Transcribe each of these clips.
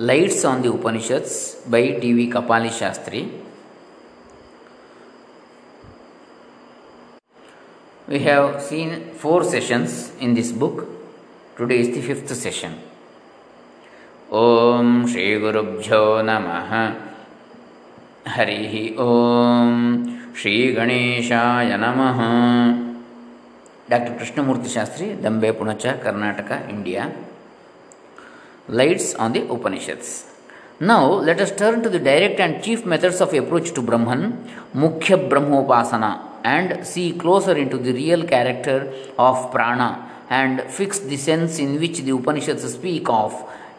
Lights on the Upanishads by T.V. Kapali Shastri. We have seen four sessions in this book. Today is the fifth session. ॐ श्रीगुरुभ्यो नमः हरिः ॐ श्रीगणेशाय नमः doctor Krishnamurthy Shastri Dambe Punacha Karnataka India lights on the Upanishads. Now, let us turn to the direct and chief methods of approach to Brahman, Mukhya Brahmopasana, and see closer into the real character of prana and fix the sense in which the Upanishads speak of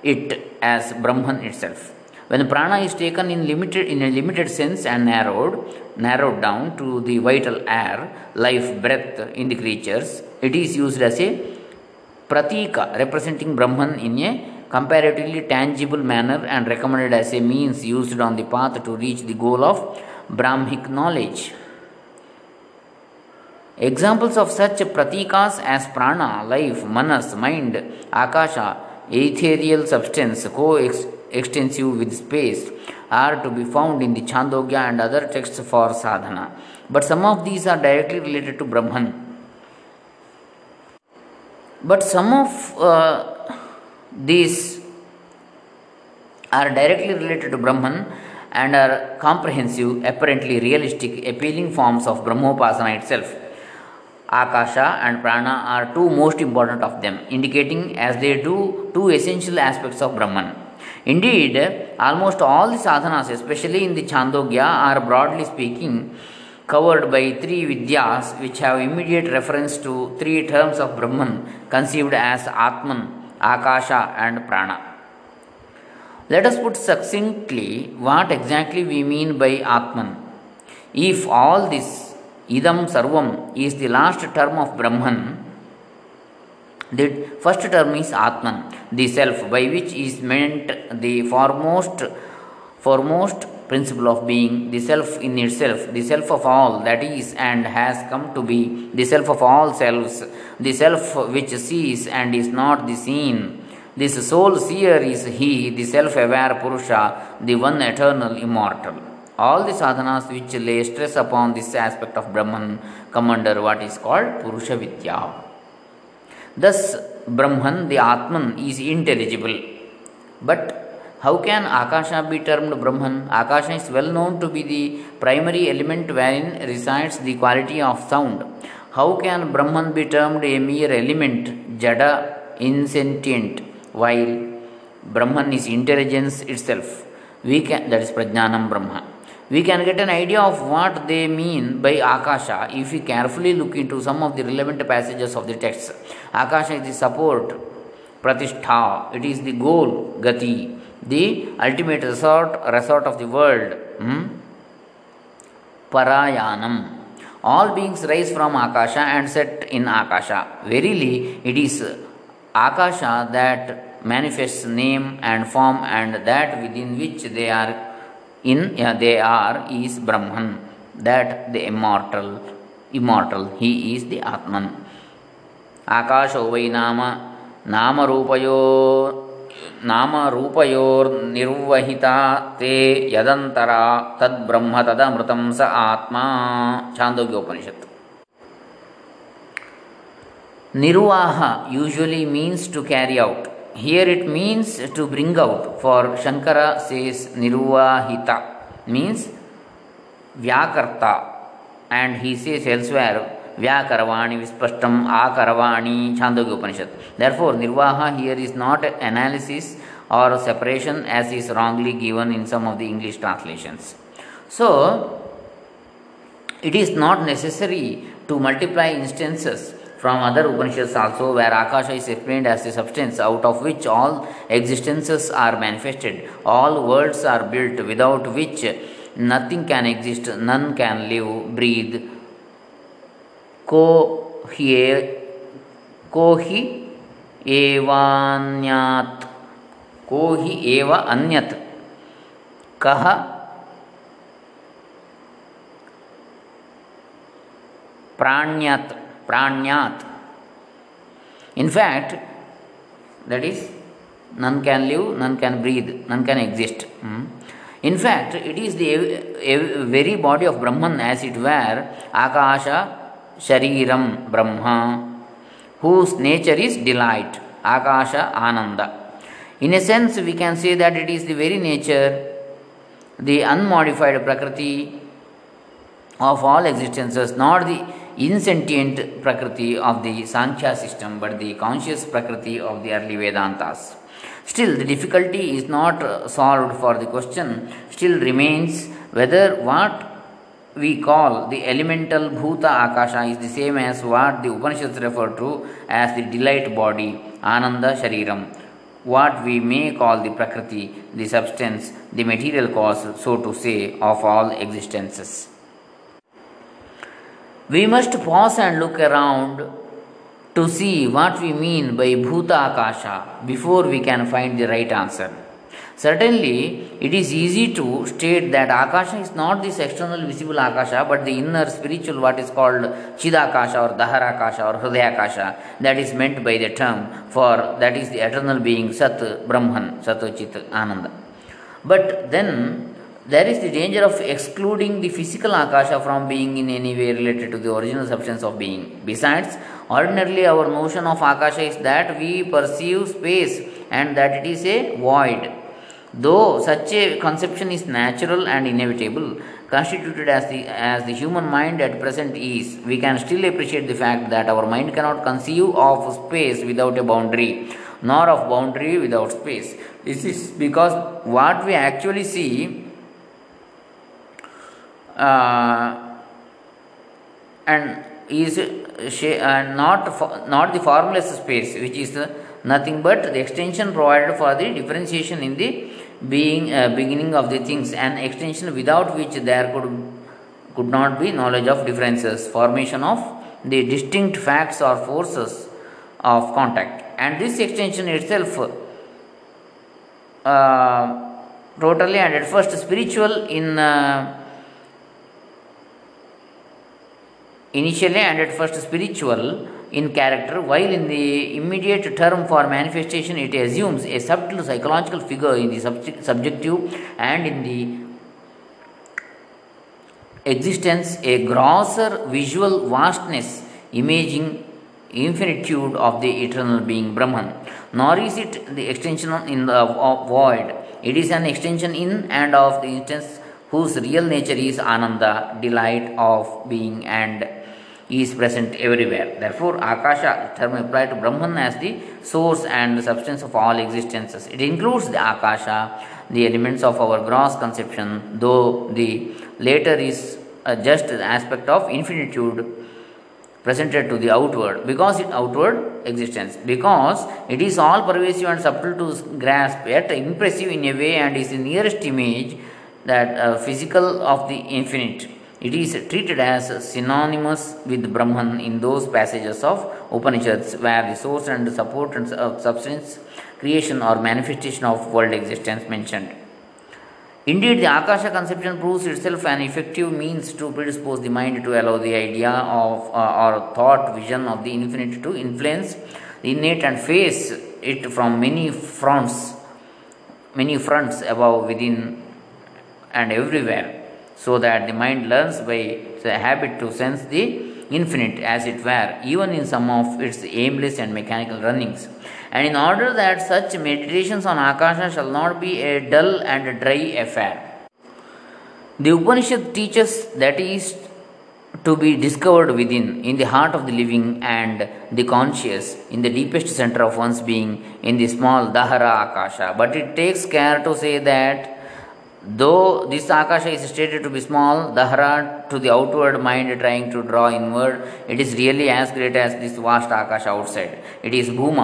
it as Brahman itself. When prana is taken in limited in a limited sense and narrowed, narrowed down to the vital air, life breath in the creatures, it is used as a pratika representing Brahman in a comparatively tangible manner and recommended as a means used on the path to reach the goal of Brahmic knowledge. Examples of such pratikas as prana, life, manas, mind, akasha, ethereal substance, co-extensive with space, are to be found in the Chandogya and other texts for sadhana. But some of these are directly related to Brahman. But some of uh, these are directly related to Brahman and are comprehensive, apparently realistic, appealing forms of Brahmopasana itself. Akasha and Prana are two most important of them, indicating as they do two essential aspects of Brahman. Indeed, almost all the sadhanas, especially in the Chandogya, are broadly speaking covered by three vidyas which have immediate reference to three terms of Brahman conceived as Atman, Akasha, and Prana. Let us put succinctly what exactly we mean by Atman. If all this Idam Sarvam is the last term of Brahman, the first term is Atman, the self, by which is meant the foremost, foremost principle of being, the self in itself, the self of all that is and has come to be, the self of all selves, the self which sees and is not the seen. This sole seer is he, the self aware Purusha, the one eternal, immortal. All the sadhanas which lay stress upon this aspect of Brahman come under what is called Purusha Vidya. Thus, Brahman, the Atman, is intelligible. But how can Akasha be termed Brahman? Akasha is well known to be the primary element wherein resides the quality of sound. How can Brahman be termed a mere element, Jada, insentient, while Brahman is intelligence itself? We can that is Prajnanam Brahma. We can get an idea of what they mean by Akasha if we carefully look into some of the relevant passages of the text. Akasha is the support, Pratishtha, it is the goal, Gati, the ultimate resort, resort of the world, hmm? All beings rise from Akasha and set in Akasha. Verily, it is Akasha that manifests name and form, and that within which they are in they are is Brahman, that the immortal, immortal, he is the Atman. Akasho vai nama, nama rupayo नामरूपयोर्निर्वहिता ते यदन्तरा तद्ब्रह्म तदमृतं स आत्मा to carry out. Here it means to bring out. For Shankara says Nirvahita means Vyakarta and he says elsewhere Vispashtam Akaravani Chandogya Upanishad. Therefore, Nirvaha here is not analysis or separation as is wrongly given in some of the English translations. So, it is not necessary to multiply instances from other Upanishads also, where Akasha is explained as the substance out of which all existences are manifested, all worlds are built, without which nothing can exist, none can live, breathe. को ये को ही एवान्यात। को ही एव अन्यत। कह प्राण्यत। प्राण्यात। In fact that is none can live none can breathe none can exist in fact it is the very body of Brahman as it were akasha Shariram Brahma, whose nature is delight, Akasha Ananda. In a sense, we can say that it is the very nature, the unmodified Prakriti of all existences, not the insentient Prakriti of the Sankhya system, but the conscious Prakriti of the early Vedantas. Still, the difficulty is not solved for the question, still remains whether what we call the elemental Bhuta Akasha is the same as what the Upanishads refer to as the delight body, Ananda Shariram. What we may call the Prakriti, the substance, the material cause, so to say, of all existences. We must pause and look around to see what we mean by Bhuta Akasha before we can find the right answer. Certainly, it is easy to state that Akasha is not this external visible Akasha but the inner spiritual, what is called Chidakasha or Dahara Akasha or Hridayakasha, that is meant by the term for that is the eternal being Sat Brahman, Sat Chit Ananda. But then there is the danger of excluding the physical akasha from being in any way related to the original substance of being. Besides, ordinarily our notion of akasha is that we perceive space and that it is a void. Though such a conception is natural and inevitable, constituted as the, as the human mind at present is, we can still appreciate the fact that our mind cannot conceive of space without a boundary, nor of boundary without space. This is because what we actually see uh, and is uh, not not the formless space which is nothing but the extension provided for the differentiation in the being uh, beginning of the things an extension without which there could could not be knowledge of differences formation of the distinct facts or forces of contact. And this extension itself uh, totally and at first spiritual in uh, initially and at first spiritual in character, while in the immediate term for manifestation it assumes a subtle psychological figure in the subjective and in the existence a grosser visual vastness imaging infinitude of the eternal being Brahman. Nor is it the extension in the void, it is an extension in and of the instance whose real nature is Ananda, delight of being and is present everywhere. Therefore, Akasha term applied to Brahman as the source and substance of all existences. It includes the Akasha, the elements of our gross conception, though the later is just the aspect of infinitude presented to the outward because it outward existence because it is all pervasive and subtle to grasp yet impressive in a way and is the nearest image that uh, physical of the infinite it is treated as synonymous with Brahman in those passages of Upanishads where the source and support and substance, creation or manifestation of world existence mentioned. Indeed, the Akasha conception proves itself an effective means to predispose the mind to allow the idea of uh, or thought vision of the infinite to influence the innate and face it from many fronts, many fronts above, within, and everywhere so that the mind learns by habit to sense the infinite as it were, even in some of its aimless and mechanical runnings. And in order that such meditations on Akasha shall not be a dull and dry affair. The Upanishad teaches that is to be discovered within, in the heart of the living and the conscious, in the deepest center of one's being, in the small Dahara Akasha. But it takes care to say that though this akasha is stated to be small dahara to the outward mind trying to draw inward it is really as great as this vast akasha out said it is Bhoom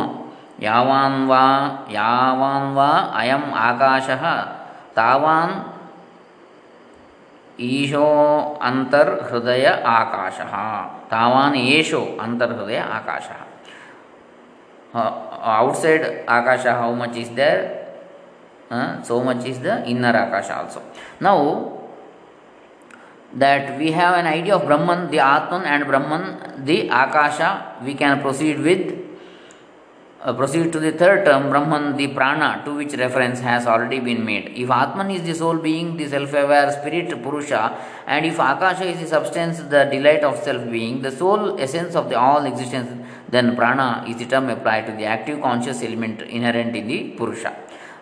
अयम आकाश तावान् ईशो अंतर्हृदय आकाश तावान् येशो अंतर्हृदय आकाश out said akasha how much is there so much is the inner akasha also now that we have an idea of brahman the atman and brahman the akasha we can proceed with uh, proceed to the third term, Brahman, the prana, to which reference has already been made. If Atman is the soul being, the self aware spirit, Purusha, and if Akasha is the substance, the delight of self being, the sole essence of the all existence, then prana is the term applied to the active conscious element inherent in the Purusha.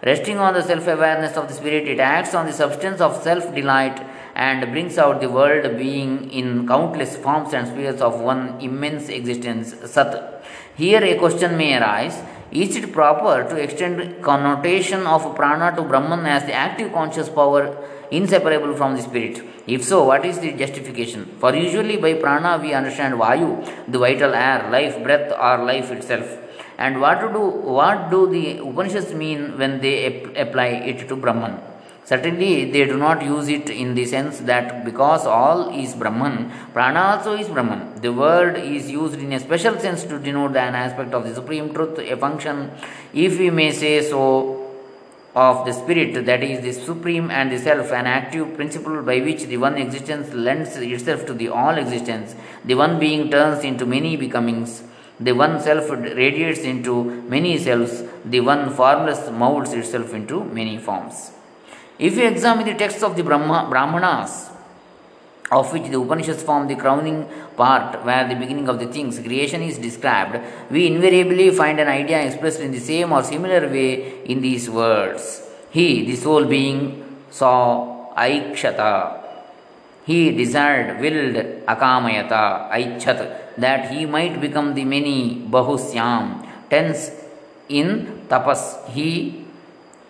Resting on the self awareness of the spirit, it acts on the substance of self delight and brings out the world being in countless forms and spheres of one immense existence, Sat. Here a question may arise Is it proper to extend connotation of prana to Brahman as the active conscious power inseparable from the spirit? If so, what is the justification? For usually by prana we understand Vayu, the vital air, life, breath, or life itself. And what do what do the Upanishads mean when they ap- apply it to Brahman? Certainly, they do not use it in the sense that because all is Brahman, prana also is Brahman. The word is used in a special sense to denote an aspect of the supreme truth, a function, if we may say so, of the spirit that is the supreme and the self, an active principle by which the one existence lends itself to the all existence, the one being turns into many becomings. The one self radiates into many selves, the one formless molds itself into many forms. If you examine the texts of the Brahma, Brahmanas, of which the Upanishads form the crowning part where the beginning of the things, creation is described, we invariably find an idea expressed in the same or similar way in these words. He, the soul being, saw Aikshata. He desired, willed Akamayata, Aichat, that he might become the many Bahusyam. Tense in Tapas, he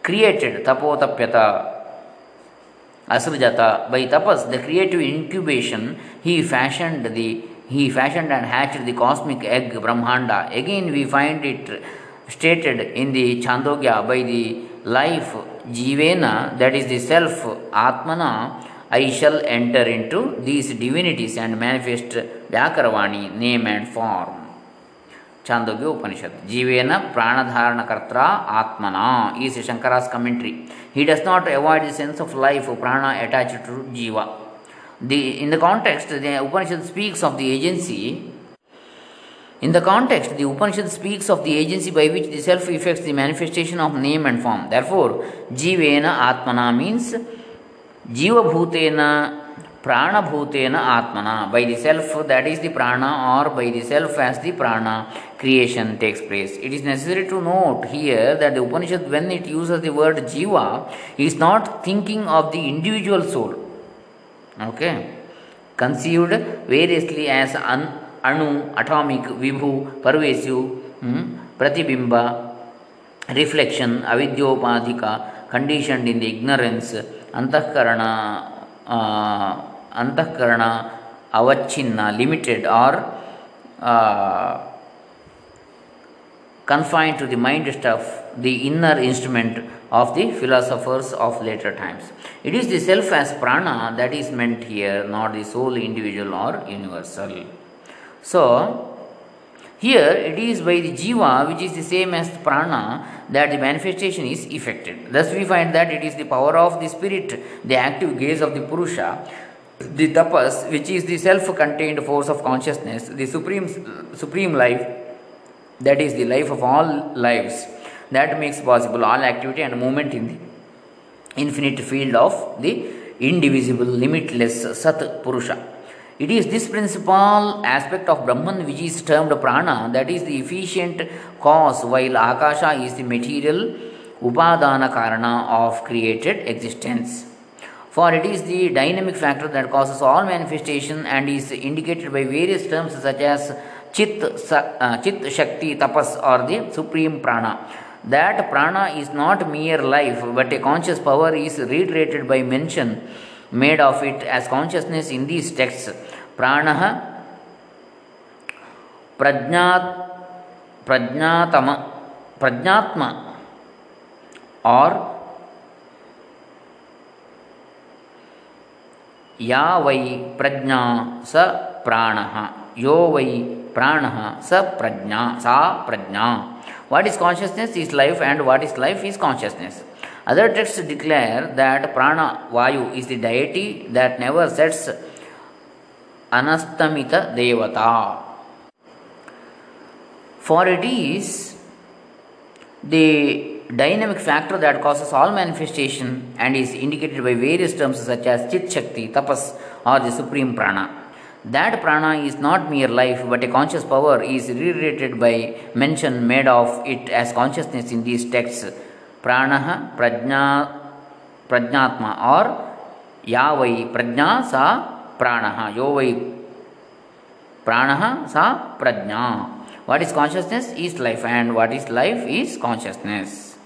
created Tapotapyata Asrujata. By tapas, the creative incubation, he fashioned the he fashioned and hatched the cosmic egg Brahmanda. Again, we find it stated in the Chandogya by the life Jivena, that is the self Atmana, I shall enter into these divinities and manifest Vyakaravani, name and form. Chandogya Upanishad. Jivena Pranadharanakartra Atmana is Shankara's commentary. He does not avoid the sense of life, prana attached to Jiva. The, in the context, the Upanishad speaks of the agency. In the context, the Upanishad speaks of the agency by which the self effects the manifestation of name and form. Therefore, Jivena Atmana means Jiva Bhutena pranabhutena atmana by the self that is the prana or by the self as the prana creation takes place. It is necessary to note here that the upanishad when it uses the word jiva is not thinking of the individual soul. Okay? Conceived variously as an anu atomic vibhu pervasive hmm, pratibimba reflection avidyopadhika conditioned in the ignorance uh, antahkarana avachinna limited uh, confined to the mind stuff the inner instrument of the philosophers of later times. It is the self as prana that is meant here not the soul individual or universal. So here it is by the jiva which is the same as the prana that the manifestation is effected thus we find that it is the power of the spirit the active gaze of the purusha the tapas, which is the self contained force of consciousness, the supreme, supreme life, that is the life of all lives, that makes possible all activity and movement in the infinite field of the indivisible, limitless Sat Purusha. It is this principal aspect of Brahman which is termed prana, that is the efficient cause, while Akasha is the material upadana karana of created existence. For it is the dynamic factor that causes all manifestation and is indicated by various terms such as chit, uh, chit shakti tapas or the supreme prana. That prana is not mere life but a conscious power is reiterated by mention made of it as consciousness in these texts prana prajnat prajnatama prajnatma or या वै प्रज्ञा स प्राणः यो वै प्राणः स प्रज्ञा सा प्रज्ञा is consciousness is life and what is life is consciousness other texts declare that prana vayu is the deity that never sets anastamita devata for it is the dynamic factor that causes all manifestation and is indicated by various terms such as Chit Shakti, Tapas, or the Supreme Prana. That prana is not mere life but a conscious power is reiterated by mention made of it as consciousness in these texts. Prana, prajna, prajnatma or Yavai prajna consciousness is life and what is life is consciousness.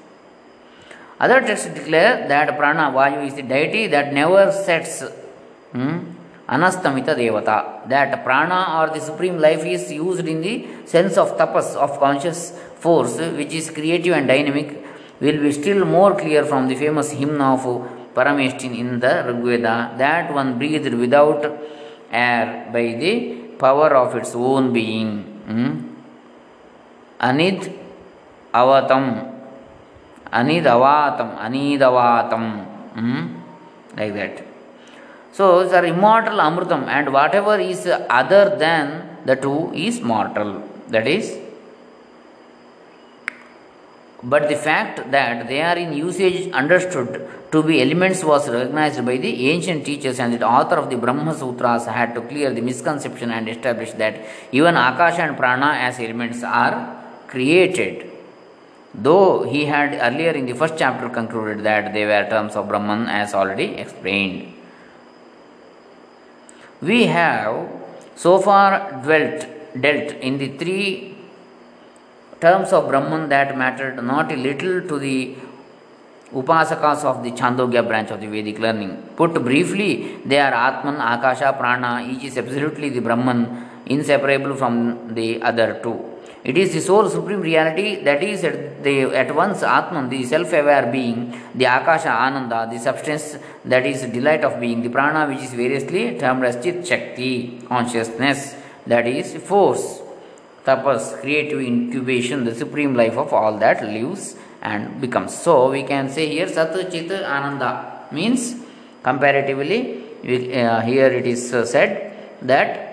Other texts declare that prana, Vayu, is the deity that never sets. Hmm? anastamita devata. That prana or the supreme life is used in the sense of tapas, of conscious force, which is creative and dynamic, will be still more clear from the famous hymn of Parameshtin in the Rigveda that one breathed without air by the power of its own being. Hmm? Anid avatam, anid avatam, anid avatam, hmm? like that. So, these are immortal Amrutam, and whatever is other than the two is mortal. That is, but the fact that they are in usage understood to be elements was recognized by the ancient teachers, and the author of the Brahma Sutras had to clear the misconception and establish that even Akasha and Prana as elements are created. Though he had earlier in the first chapter concluded that they were terms of Brahman, as already explained. We have so far dwelt dealt in the three terms of Brahman that mattered not a little to the Upasakas of the Chandogya branch of the Vedic learning. Put briefly, they are Atman, Akasha, Prana, each is absolutely the Brahman, inseparable from the other two. It is the sole supreme reality that is at, the, at once Atman, the self aware being, the Akasha Ananda, the substance that is delight of being, the Prana, which is variously termed as Chit Shakti, consciousness, that is force, tapas, creative incubation, the supreme life of all that lives and becomes. So we can say here Sat Chit Ananda means comparatively, we, uh, here it is uh, said that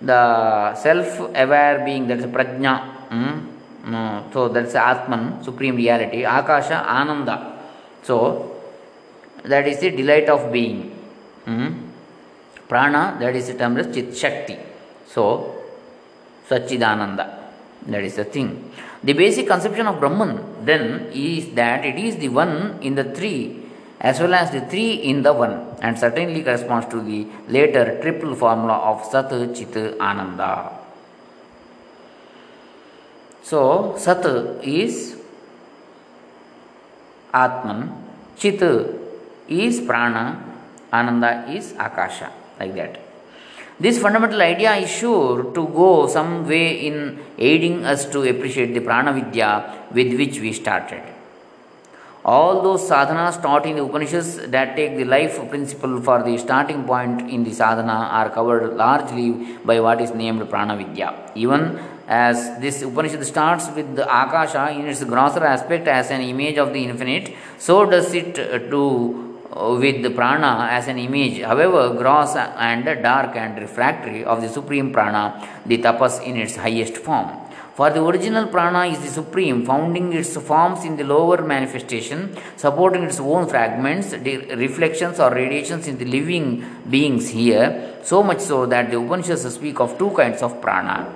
the self-aware being that is prajna mm? so that's atman supreme reality akasha ananda so that is the delight of being mm? prana that is the term as chit shakti so sachidananda that is the thing the basic conception of brahman then is that it is the one in the three as well as the three in the one and certainly corresponds to the later triple formula of Sat Chit Ananda. So, Sat is Atman, Chit is Prana, Ananda is Akasha, like that. This fundamental idea is sure to go some way in aiding us to appreciate the Prana Vidya with which we started. All those sadhanas taught in the Upanishads that take the life principle for the starting point in the sadhana are covered largely by what is named Prana Vidya. Even as this Upanishad starts with the Akasha in its grosser aspect as an image of the infinite, so does it uh, with prana as an image, however gross and dark and refractory of the supreme prana, the tapas in its highest form. For the original prana is the supreme, founding its forms in the lower manifestation, supporting its own fragments, reflections or radiations in the living beings here, so much so that the Upanishads speak of two kinds of prana.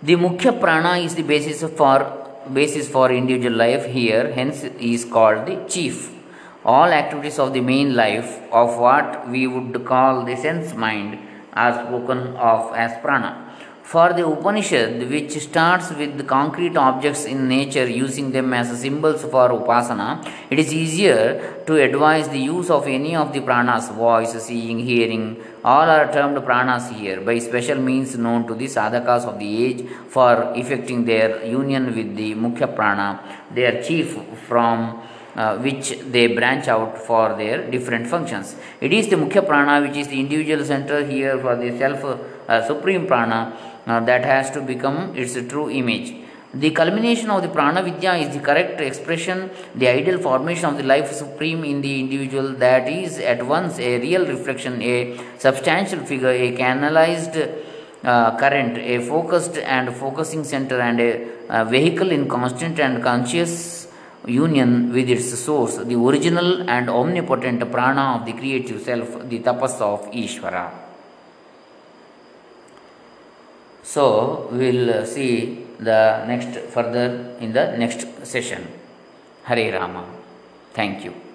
The Mukhya prana is the basis for basis for individual life here, hence is called the chief. All activities of the main life of what we would call the sense mind are spoken of as prana. For the Upanishad, which starts with concrete objects in nature using them as symbols for upasana, it is easier to advise the use of any of the pranas voice, seeing, hearing, all are termed pranas here by special means known to the sadhakas of the age for effecting their union with the Mukhya prana, their chief from uh, which they branch out for their different functions. It is the Mukhya prana which is the individual center here for the self uh, supreme prana uh, that has to become its true image. The culmination of the prana vidya is the correct expression, the ideal formation of the life supreme in the individual that is at once a real reflection, a substantial figure, a canalized uh, current, a focused and focusing center, and a, a vehicle in constant and conscious union with its source, the original and omnipotent prana of the creative self, the tapas of Ishvara. So, we will see the next further in the next session. Hare Rama. Thank you.